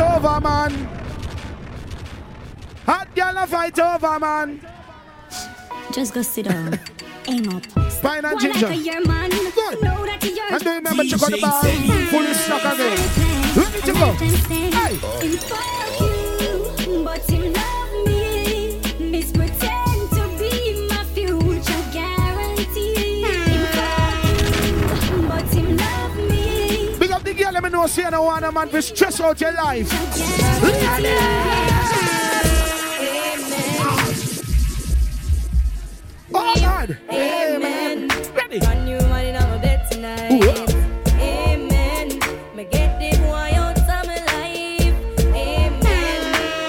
over, man. Hot girl a fight over, man. Just go sit down. Aim up. Spine and ginger. Like year, man. Good. Know that you're And do remember check on the bar. Fully stuck again. Ready to go. Hey. In up the girl, let me know, say no one man to stress out your life. Oh, God. Amen. Ready. Brand new money on my bed tonight. Ooh. Amen. Me get the boy out of my life. Amen.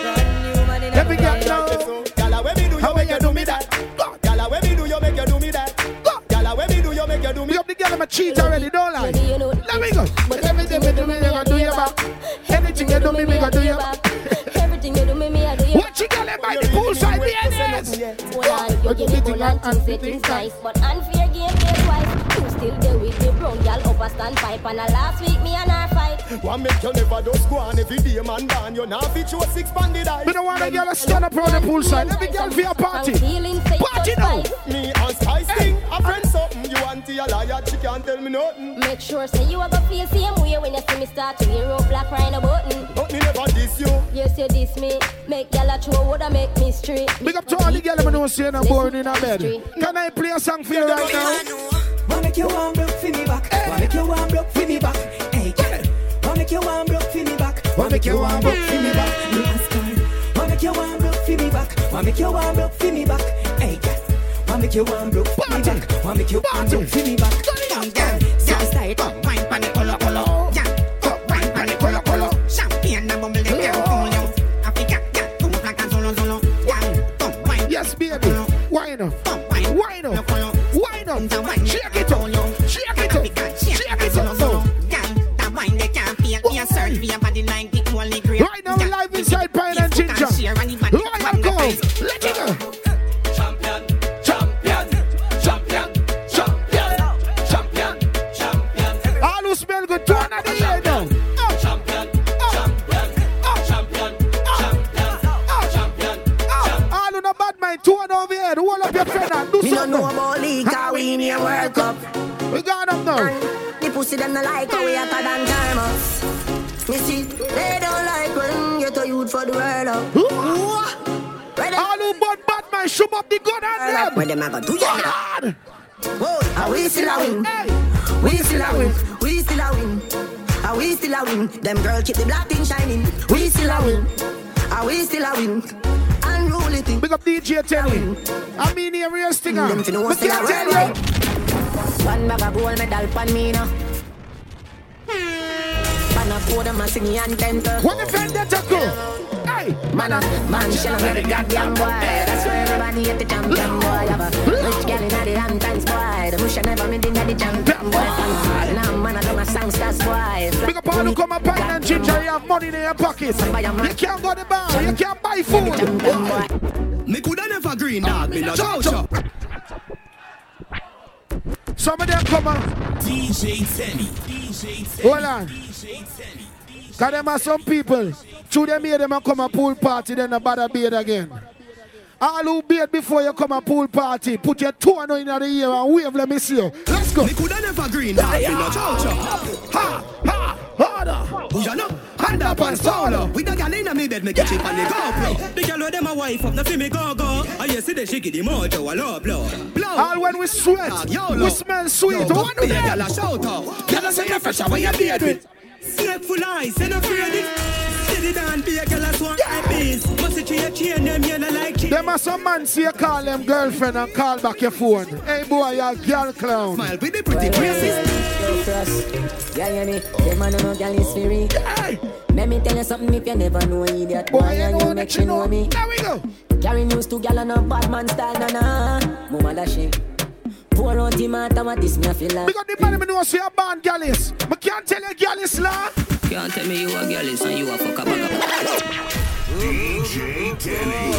Brand new money on Let my me get bed. down. Gala, when me do, you make you you do do me me that? that. Gala, when me do, you make you do me that. Gala, when me do, you make you do me up the girl, I'm a cheat already, don't lie. Let me go. You do me, me gonna do you. Everything you do me, me I do you What you girl by the poolside, BNS? Hold on, you give me good and unfair things nice But unfair game get twice You still there with the brown girl up a stand pipe And a last week me and her fight One make you never do squan every day, man. Down, you now fit your six banded eyes. Me don't want a girl to stand up on the poolside. Let me girl for your party. I'm feeling fake Party just now. Me and Spice thing, a friend something. You auntie a liar, she can't tell me nothing. Make sure say you a go feel same way when you see me start to hear up black crying a button But me never diss you. Yes, you diss me Make y'all a throw would make me straight Big up to all the girls, me know say no boring in a bed. Can I play a song for you right now? Wanna make you one broke for me back. Wanna make you one broke for me back. Hey, girl. Wanna make you one broke for me back. Wanna make you one broke for me back. Me ask her. Wanna make you one broke for me back. Wanna make you one broke for me back. Hey, girl. Wanna make you one broke me back. Wanna make you one broke for me back. Come, girl. So style. Come, wine pon the color, color. Yeah. Come, wine pon the color, color. Champagne and bubble, them girl, cool you. Africa, yeah. Come, black and solo, solo. Yeah. Come, wine. Yes, baby. Wine up. Come, wine. Wine up. Wine up. Shake it up. Shake it up. Shake it up. So, Right now, live inside Pine and Ginger. Royal Go. Let it them. go do ya? Oh, Whoa, are we still a win? We still a win. We still a win. Are we still a win? Them girl keep the black thing shining. We still a win. Are we still a win? Unruly thing. Big up DJ Tenny. I mean, here, real Stinga. Mm, them fi know what's still a can't tell world right. you. One bag of gold medal pan me now. Pan a pour them a sing and the friend that go. Hey. Man, a man, shell on every goddamn boy. That's why everybody hate the champion boy. Have a rich gal inna the Hamptons boy. The bush never made inna the champion boy. Now man, I do my songsters boy. Big up all who come up Pine and Ginger, you have money in your pockets. You can't go to the bar, you can't buy food. Me coulda never green ah, dog, me no chow Some of them come up. DJ Tenny, DJ Tenny, Hold on. DJ Tenny. Cause them are some people. Through them here, them a come a pool party, then a bother beard again. All who beard before you come a pool party, put your two on in the ear and wave, let me see you. Let's go. Me coulda never green dog, me no chow Ha, ha, harder. You know, hand up and solo. With the gal inna me bed, me catch it on the GoPro. The girl with them a wife up, the fi me go go. I you see the give the mojo a low blow. Blow. All when we sweat, we smell sweet. What a they? gal a shout out. Gal a say you fresh, when you beard with. Snake full eyes, and afraid it. Steady down, be a girl as one eye beast. Must it tree a chain them, you know like cheap. Them are some man see you call them girlfriend and call back your phone. Hey boy, you girl clown. Smile with the pretty graces. Yo, frost. Yeah, yeah, me. Them man no gal is free. Hey, Let me tell you something if you never know idiot. boy, Boy, you and know you make that you know know. me. There we go. Carry news to gal on a bad man style, na na. Mama da she. Pour out the matter what this me a feel like. Because the man me know say a band gal is. But can't tell you gal is la. Can't tell me you a girl is and you a fuck a bag of DJ Tenny.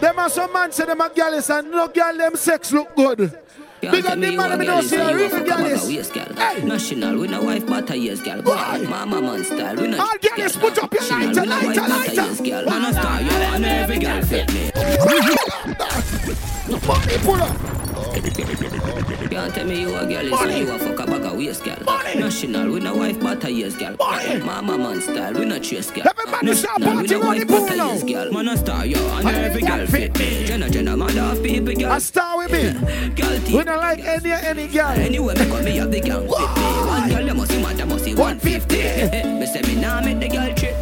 Them are some man say them a gal is and no gal them sex look good. Big up the man, a me is see a a real fuck girl a bag is. of waist, girl. Hey. National, we no wife butter years, girl. Boy, mama man style, we no All girl. put up your lighter, we no wife lighter, lighter. Man a star, you and every girl fit me. Money pull up. Can't tell me you a girl and you a fuck a bag of waist, girl. National, we no wife butter years, girl. Mama man style, we no chase, girl. Everybody start no wife the pool now. girl. Man a star, you and every girl fit me. Jenna, Jenna, A star with me. Girl, We don't like any any girl. Anyway, me come me have the gang. One girl, you must see you must see 150. Me say me nah make the girl trick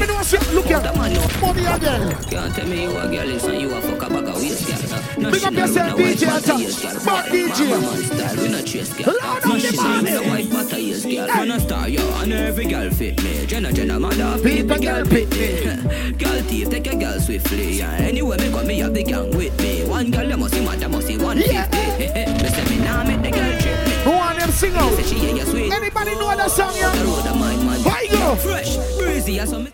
me know say look the here. man. Money again. Can't tell me you a girl is and you a fuck a bag of waist, girl. Big up yourself, DJ. Smart DJ. We no chase, girl. Loud on the man. no white butter, yes, girl. Man a star, yo, and every girl fit me. Jenna, Jenna, mother, People girl pit me. Girl thief, take a girl swiftly. Yeah. Anyway, me come me have the gang with me. One girl, you must see you must see 150. Me say me nah make the girl me. Who want them sing out? Say she hear you sweet. Anybody know that song, yeah? road of mine, man. Why you go? Fresh, breezy, as some.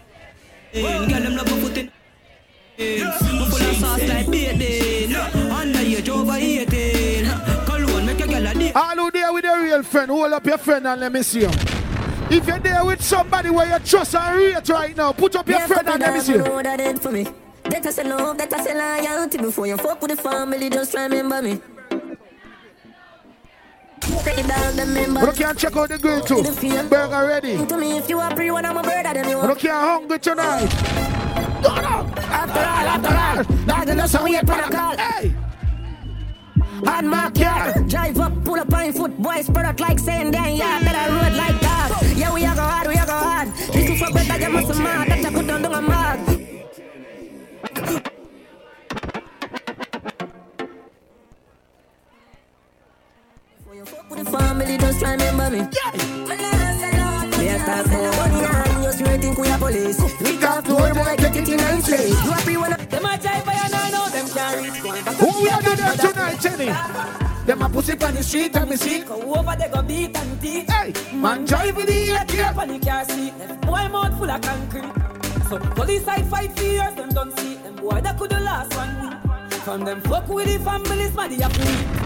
Girl, them love a foot in. Me full of sauce like baiting. Underage over 18. Cologne make a girl a dip. All who there with a real friend, hold up your friend and let me see you. If you're there with somebody where you trust and rate right now, put up your Yeah, friend and let me see you you. know what that did for me. That I say love, that I say loyalty Before you fuck with the family, just remember me Take it down, remember But you can check out the grill too. Burger ready. To me, if you are pre one, I'm a bird, then you But are you can hungry tonight. Go on. After all, after all. Now you know some weird protocol. Hey. On my car. Drive up, pull up on foot, boys, product like saying then yeah, better road like that. Yeah, we are go hard, we are go hard. This is for better, you must mad, that I could don't do a mad. Family, just remember me. Me a talk about money and you still think we are police. We to her, boy, get it in a place. You one of them a drive by and I know them can't reach one. We are doing there tonight, Jenny? Them a pussy on the street and me see. Go over there, go beat and teeth. Hey, man mm. drive with the AK. Up on the car seat, left boy mouth full of concrete. So police side fight for years, them don't see them boy that could the last one week. From them fuck with the families, man, they free.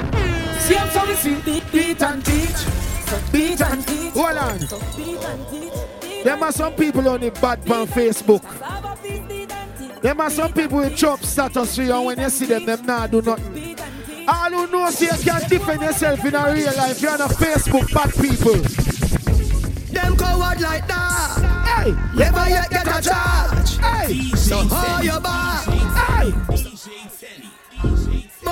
See I'm sorry, see. Beat, Beat and teach. so beat and teach. Hold on. So beat and teach. There are some people on the bad on Facebook. Have a beat, beat and teach. There are some people with chop status for you and when you see them, them nah do nothing. Beat and teach. All who know say you can't defend yourself in a real life, you're on a Facebook bad people. Them coward like that. Hey, Never yet get a charge. hey, So how you back? hey.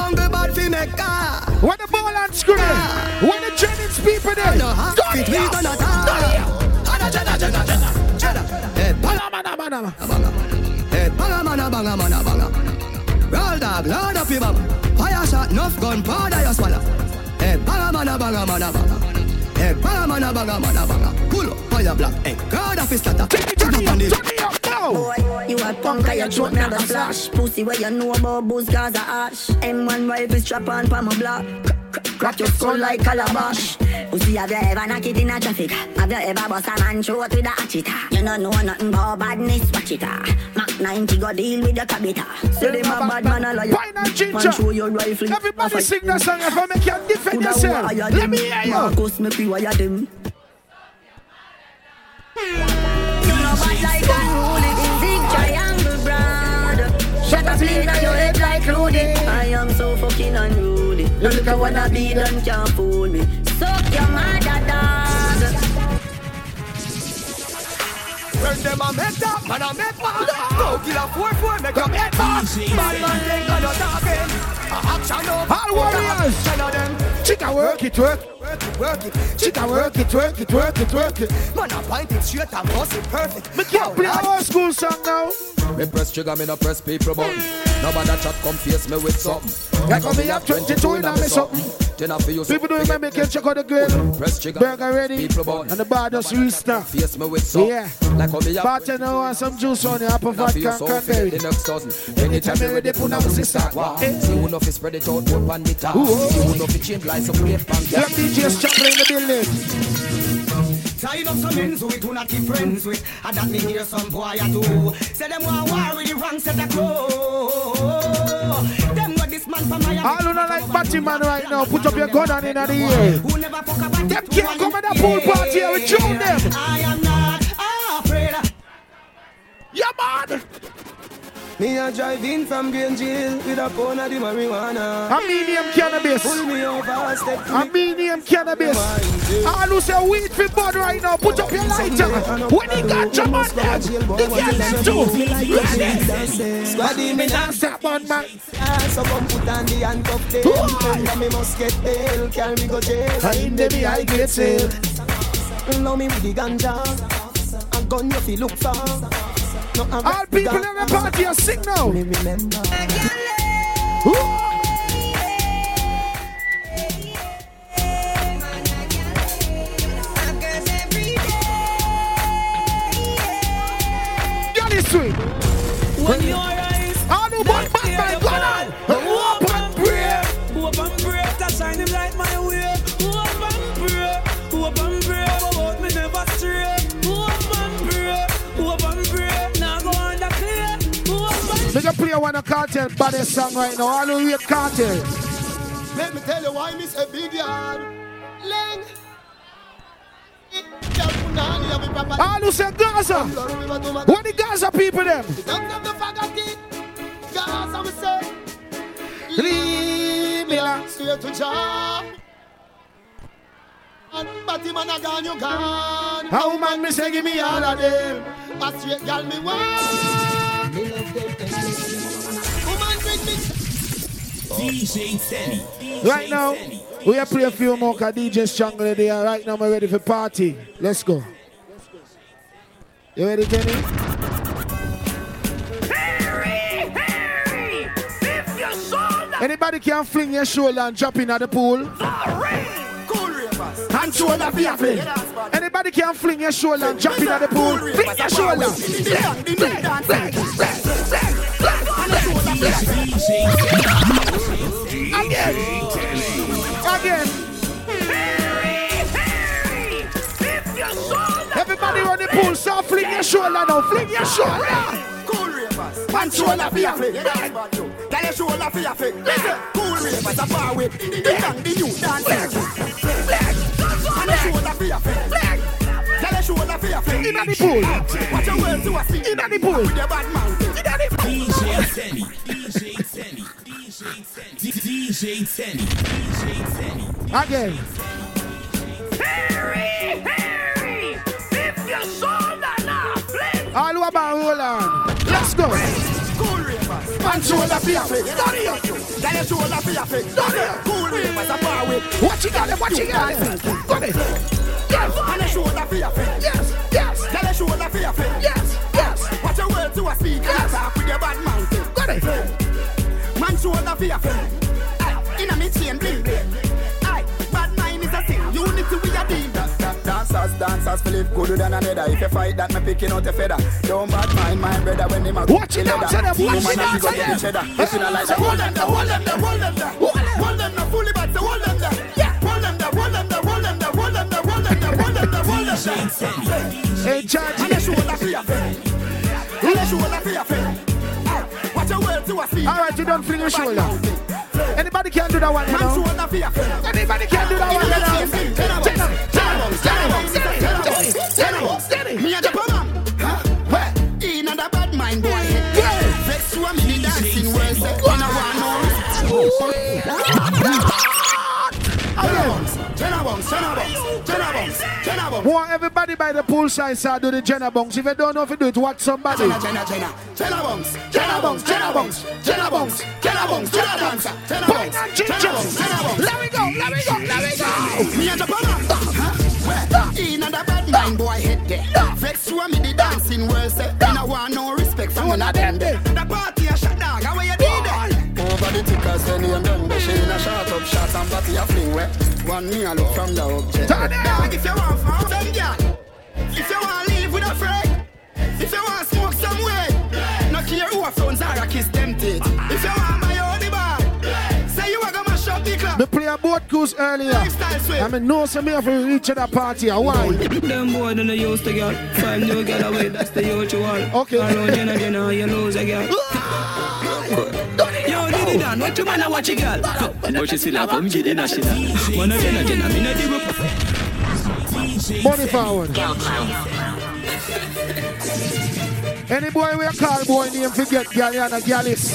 Bungle bad fi make car. When the ball and scream, when the Jennings people there, No half go fit we gonna talk. Banga banga. Banga banga banga. Roll dog, load up your bum. Fire shot, enough gun, powder you swallow. Hey, banga mana banga mana banga. Hey, banga mana banga mana banga. Pull up, fire black. Hey, God of his slaughter. Turn it up, turn it up Boy, you a punk, I a joke, me a go slash. Pussy where you know about booze, cause a ash. M1 rifle strap on pa my block. Crack your skull like calabash. Pussy, have you ever knock it in a traffic? Have you ever bust a man throat with a hatchet? You don't know nothing about badness, watch it. ah. Mac 90 go deal with your cabita. Say them a bad man, a liar. Pine and ginger. Man, show your rifle. Everybody sing that song if I make you defend yourself. Let me hear you. Marcus, me pre-wire them. You know bad like unruly Shut up lean on your head like Rudy I am so fucking unruly No look at what I be done can't fool me Suck your mother dog When them a make that, man a make bad. Go kill a four four, make your head back. Bad man think on your talking. A action over. All warriors. Ten of. Chica work it, work. Work it, work it. Chica work it, work it, work it, work it. Man a point it straight and bust it perfect. Me can't play our school song now. Me press trigger, me no press people button. Nobody chat come face me with something. Like how me have 22 in a me something. Then I feel you People do remember can check out the grill. Press trigger. Burger ready. And the bar just restart. Face me with something. Yeah. Like how me have Bartender want some juice on you, apple vodka so and cranberry. the next dozen. Anytime me ready, put on my sister. See who know fi spread it out, put on the top. See who know fi change like some great pan. Your DJ's jumping in the building. Tied up some ends with who not keep friends with. And that me hear some boy a do. Say them want war with the wrong set of crow. All who not like Batty Man right now, put up your gun on in the air. Them can't come at the pool party here, we tune them. I am not afraid. Yeah, man. Me a drive in from Green Jail with a pound of the marijuana. I mean cannabis. Pull me over, step to mean him cannabis. All ah, who say weed for bud right now, put up your lighter. When he got your man them, the girl them too. Squaddy me Dance that bud man. So come put on the handcuff them. Remember me must get bail, carry me go jail. The me I get sale. Know me with the ganja, a gun you feel look for. No, I'm All people in the party are sick now. Me remember. Girl is sweet. When your eyes All who want back my cartel baddest song right now. All who rate cartel. Let me tell you why miss a big yard. Leng. All who say Gaza. What the Gaza people them? Leave me alone. Straight to job. And man a gone, you gone. How man me say give me all of them. A straight gal me want. Woman DJ Tenny. Right now, we are play a few more cause DJ Strangle there. Right now, we're ready for party. Let's go. You ready, Tenny? Anybody can fling your shoulder and jump in at the pool? Cool ravers. And shoulder for your fling. Anybody can fling your shoulder and jump in at the pool? Fling your shoulder. Fling, fling, fling, fling, fling, fling. Again. Everybody on the pool, so fling your shoulder now. Fling your shoulder. Cool ravers. And shoulder for your fling. Tell your shoulder for your. Listen. Cool ravers a far with the young, the youth dance. And shoulder for your. Tell your shoulder for your fling. In the pool. Watch your words to a speak. In the pool. With your bad mouth. DJ Tenny. DJ Tenny. DJ Tenny. DJ Tenny. DJ Tenny. Again. All who about hold on. Let's go. Cool ravers. And shoulder for your fling. Tell your shoulder for your fling. Cool ravers a far with What you got them? What you got them? Go there. Yes, And a shoulder for your fling. yes, yes, Tell a shoulder for your fling. yes, yes. Watch your words to a speak. Yes. Talk with your bad mouth. Go there. Man shoulder for your fling. Aye, in a me chain bling bling. Aye, bad mind is a sin. Unity we a deal. Dancers, dancers, Philip good than another. If you fight that, me picking out a feather. Don't bad mind my brother when him a Watch it out, them, watch it out, go tell get them. the cheddar. You shoulda like that. Hold them hold them hold them. Hold them there, fully back, so hold them Hey, Charge. And a shoulder for your friend. And a shoulder for your friend. Watch your words to a speak. All right, you don't fling your shoulder. Anybody can do that one, you know. shoulder for your friend. Anybody can do that one, you know. Jenna, Jenna, Jenna, Jenna, Jenna, Jenna. Me a the man. Huh? Where? In a the bad mind boy. Vex to a the dancing in a one more. Jenna Bunks. Want everybody by the poolside side do the Jenna bongs. If you don't know if you do it, watch somebody. Jenna, Jenna, Jenna, Jenna Bunks, Jenna Bunks, Jenna Bunks, Jenna Bunks, Jenna Bunks, Jenna Bunks, Jenna Bunks, Jenna. Bunks, Jenna Bunks. Let me go, let me go, let me go. Me a Japan Huh? In a the bad mind boy head there. Vex to a me the dancing say. Me no want no respect from none of them there. The party a shot dog, how you did it? Over the tickers, you done the shit in a shot up shot and body a fling where. One me a look from the object. Turn it Dog, if you want from them, girl. If you want live with a friend. If you want smoke some way. No care who a phones are a kiss them teeth. If you want my own the bar. Say you a gonna mash up the club. Me play a boat cruise earlier. Lifestyle swing. I mean, know some me have to reach to that party. Why? Them boy don't use the girl. Five new girl away, that's the usual. Okay. Around Jenna Jenna, you lose a girl. Ah! What you man and what you girl? But she still have home, she didn't gonna, I'm. Body forward. Any boy we call boy name forget gal and a galis.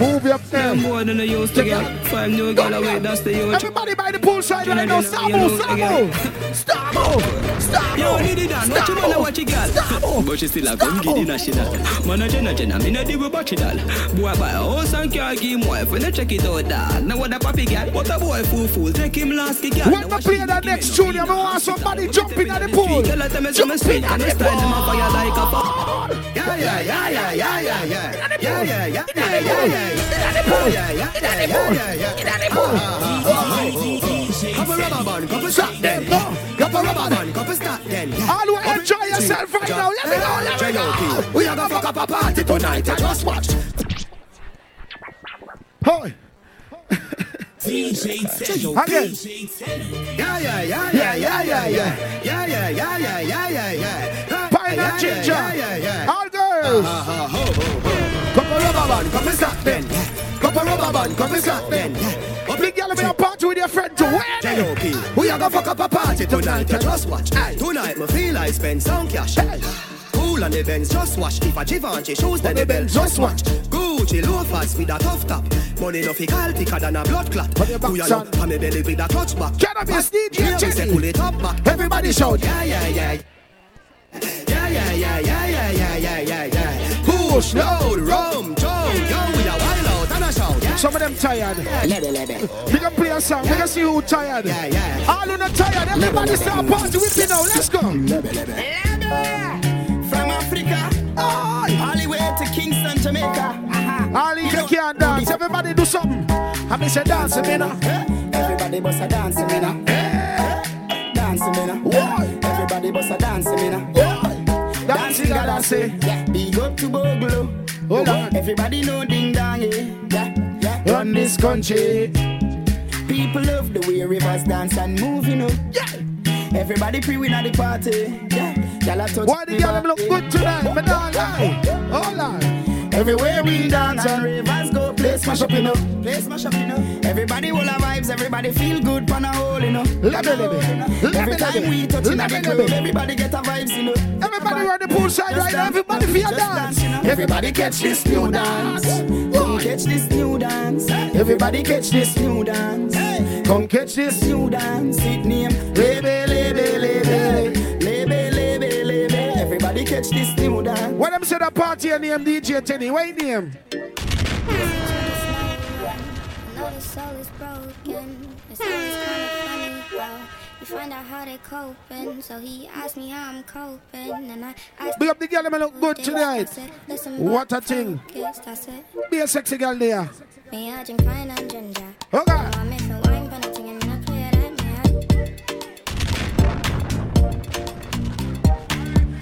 Move up there. Them boy than I used to get. Five new girl away, that's the youth. Everybody by the poolside right now. Stop move, stop move. Stop move. Stop Yo, need it on. What you man a watch a girl? But she still a come the national. Man a Jenna Jenna, me no up batch it all. Boy buy a house and car, give wife, when they check it out, dog. Now what a papi girl, what a boy fool fool, take him last kick girl. When we play that next tune, I want somebody jumping at the pool. Girl, I tell me some sweet, and they style them a fire like a fire. Yeah, yeah, yeah, yeah, yeah, yeah, yeah. Yeah, yeah, yeah, yeah, yeah, yeah, yeah. Yeah, yeah, yeah, yeah, yeah, yeah. Couple rubber band, couple stop then. Couple rubber band, couple stop then. All who enjoy yourself right now. Let me go, let me go. We are gonna fuck up a party tonight. Just watch. Hoy. DJ Tenny. Again. DJ Tenny. Yeah, yeah, yeah, yeah, yeah, yeah, yeah. Yeah, yeah, yeah, yeah, yeah, yeah, yeah. Pine and ginger. Yeah, yeah, yeah. All girls. Couple rubber band, couple stop then. Couple rubber band, couple stop then. Big girl, be a party with your friend they? J.O.P. We are gonna fuck up a party tonight. You just watch. Aye. Tonight, me feel I spend some cash. Hey. Cool on the Benz, just watch. If a Givenchy shoes, then the Benz, just watch. Gucci loafers with a tough top. Money no fi call thicker than a blood clot. Your Who son. look on me belly with a clutch back. Cannabis Here we say pull it up back. Everybody shout. Yeah, yeah, yeah. Yeah, yeah, yeah, yeah, yeah, yeah, yeah, yeah, yeah. Push, load, rum, jump, yo, we are wild out and a shout. Yeah, Some of them tired. lebe, lebe. We can play a song. We can see who tired. Yeah, yeah. All who not tired. Everybody start party with me now. Let's go. From Africa, all the way to Kingston, Jamaica. All you can can't dance. Everybody do something. I miss a dance, me now. Eh? Everybody bust a dance, me now. Eh? Eh? Dance, me now. Everybody bust a dance, me now. Dancing, I say. Yeah, big up to Bogle. Oh, Hold on. Everybody know ding dong, yeah. Yeah, yeah. Run this country. People love the way rivers dance and move, you know. Yeah. Everybody pre-win at the party. Yeah. Y'all touch Why the girl look good tonight? Me lie. Hold on. Everywhere we dance and rivers go, place mash up, you know. Place mash up, you know. Everybody will have vibes, everybody feel good, pan a hole, you know. Let me, let me. Every time we touch in the club, everybody get a vibes, you know. Everybody on the poolside right now. Everybody feel dance. Everybody catch this new dance. Come catch this new dance. Everybody catch this New dance. Come catch this New dance. It name. Lebe, lebe, lebe. Everybody catch this new dance. What them say the party and name DJ Tenny? What name? The soul is broken. It's always kind of funny, bro. You find out how they coping, so he asked me how I'm coping, and I asked Big up the girl, them look good tonight. said, What a thing. said, Be a sexy girl there. me I drink pine and ginger. Oh God. I'm if wine, but nothing, and I play that,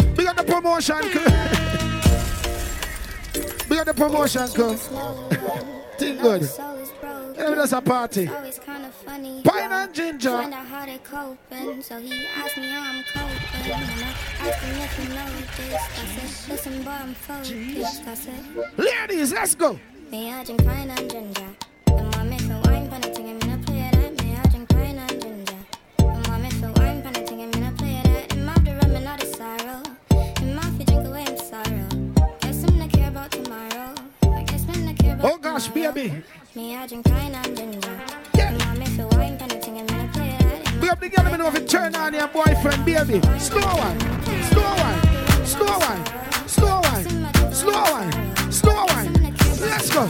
man. Big up the promotion. Big up the promotion, good. Soul is. Yeah, that's a party. It's kind of funny. Pine and ginger. Find out how they coping, so he asked me how I'm coping, and I asked him if know this. I said, listen, boy, I'm focused. I said, Ladies, let's go. me I drink pine and ginger. Oh gosh, baby. Me I drink pine and ginger. Yeah. And my make for wine, but nothing, I'm gonna play that. And Big up the girl, them know if you turn on your boyfriend, baby. Slow one. Slow one. Slow one. Slow one. Slow one. Slow one. Let's go.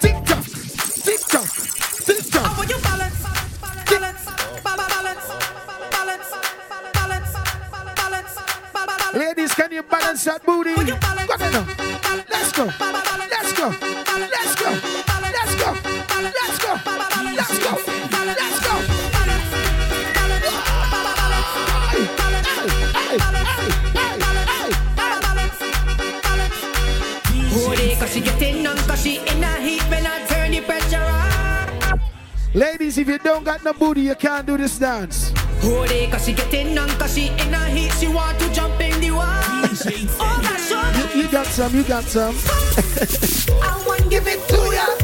Tick tock. Tick tock. Tick tock. When you balance, balance, balance, balance, balance, balance, balance, balance. Ladies, can you balance that booty? Go on now. Let's go. Let's go. Ladies, if you don't got no booty, you can't do this dance. Hold it, cause she getting on, cause she in a heat, she want to jump in the water. Oh, that's all. You, you got some, you got some. I want give it to ya.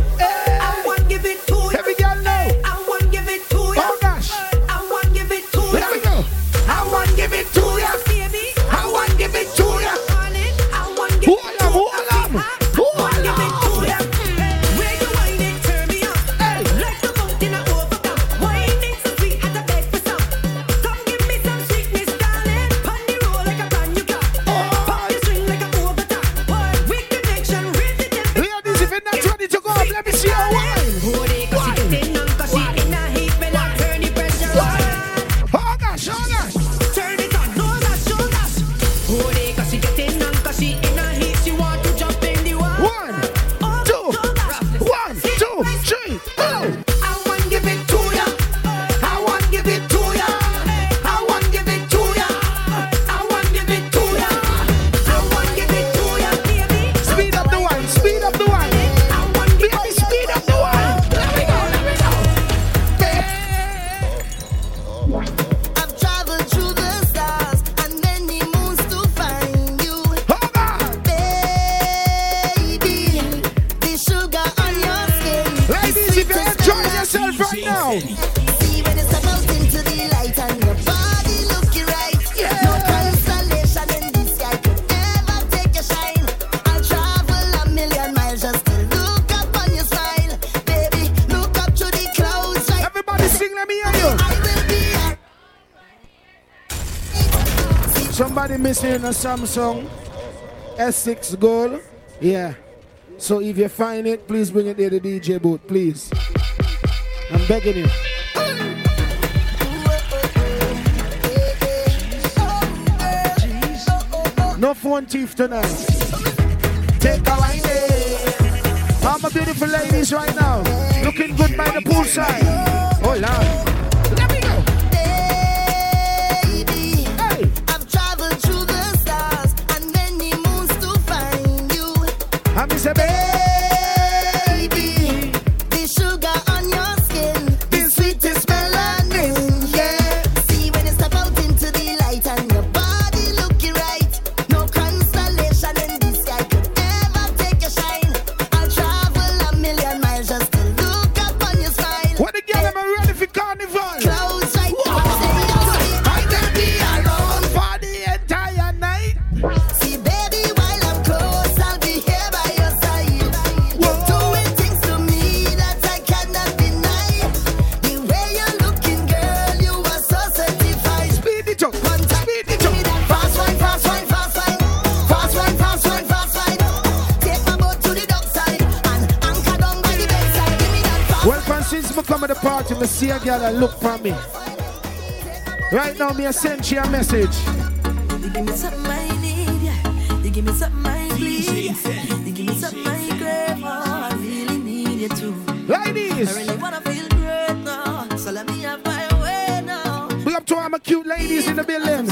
Missing a Samsung S6 Gold. Yeah. So if you find it, please bring it there to the DJ booth, please. I'm begging you. No phone thief tonight. Take a wine. All my beautiful ladies right now. Looking good by the poolside. Oh, Hold on. I'm Baby. Girl that look for me. Right now, me a send you a message. You give me something I need, yeah. You give me something I bleed. You give me something I crave, oh, I really need you too. I Ladies, really wanna feel great now, so let me have my way now. big up to all my cute ladies in the building.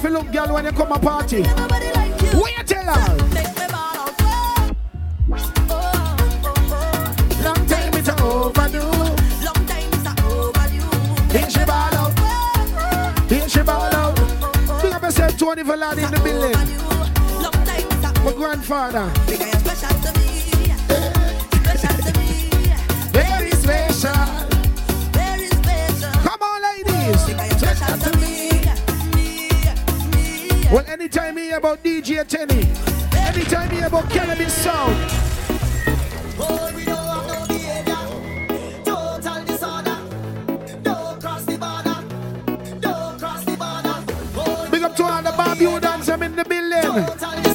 If you look girl when you come a party. Like you What you tell her? Long time it's overdue. Long time is overdue Here she ball out. Here she ball out. Big up yourself, Tony Velani in the building. My grandfather. Hear about DJ Tenny, anytime you hear about cannabis sound, Oh, we don't have no behavior. Total disorder. Don't cross the border. Don't cross the border. Oh, big up to all the Barbudans I'm in the building.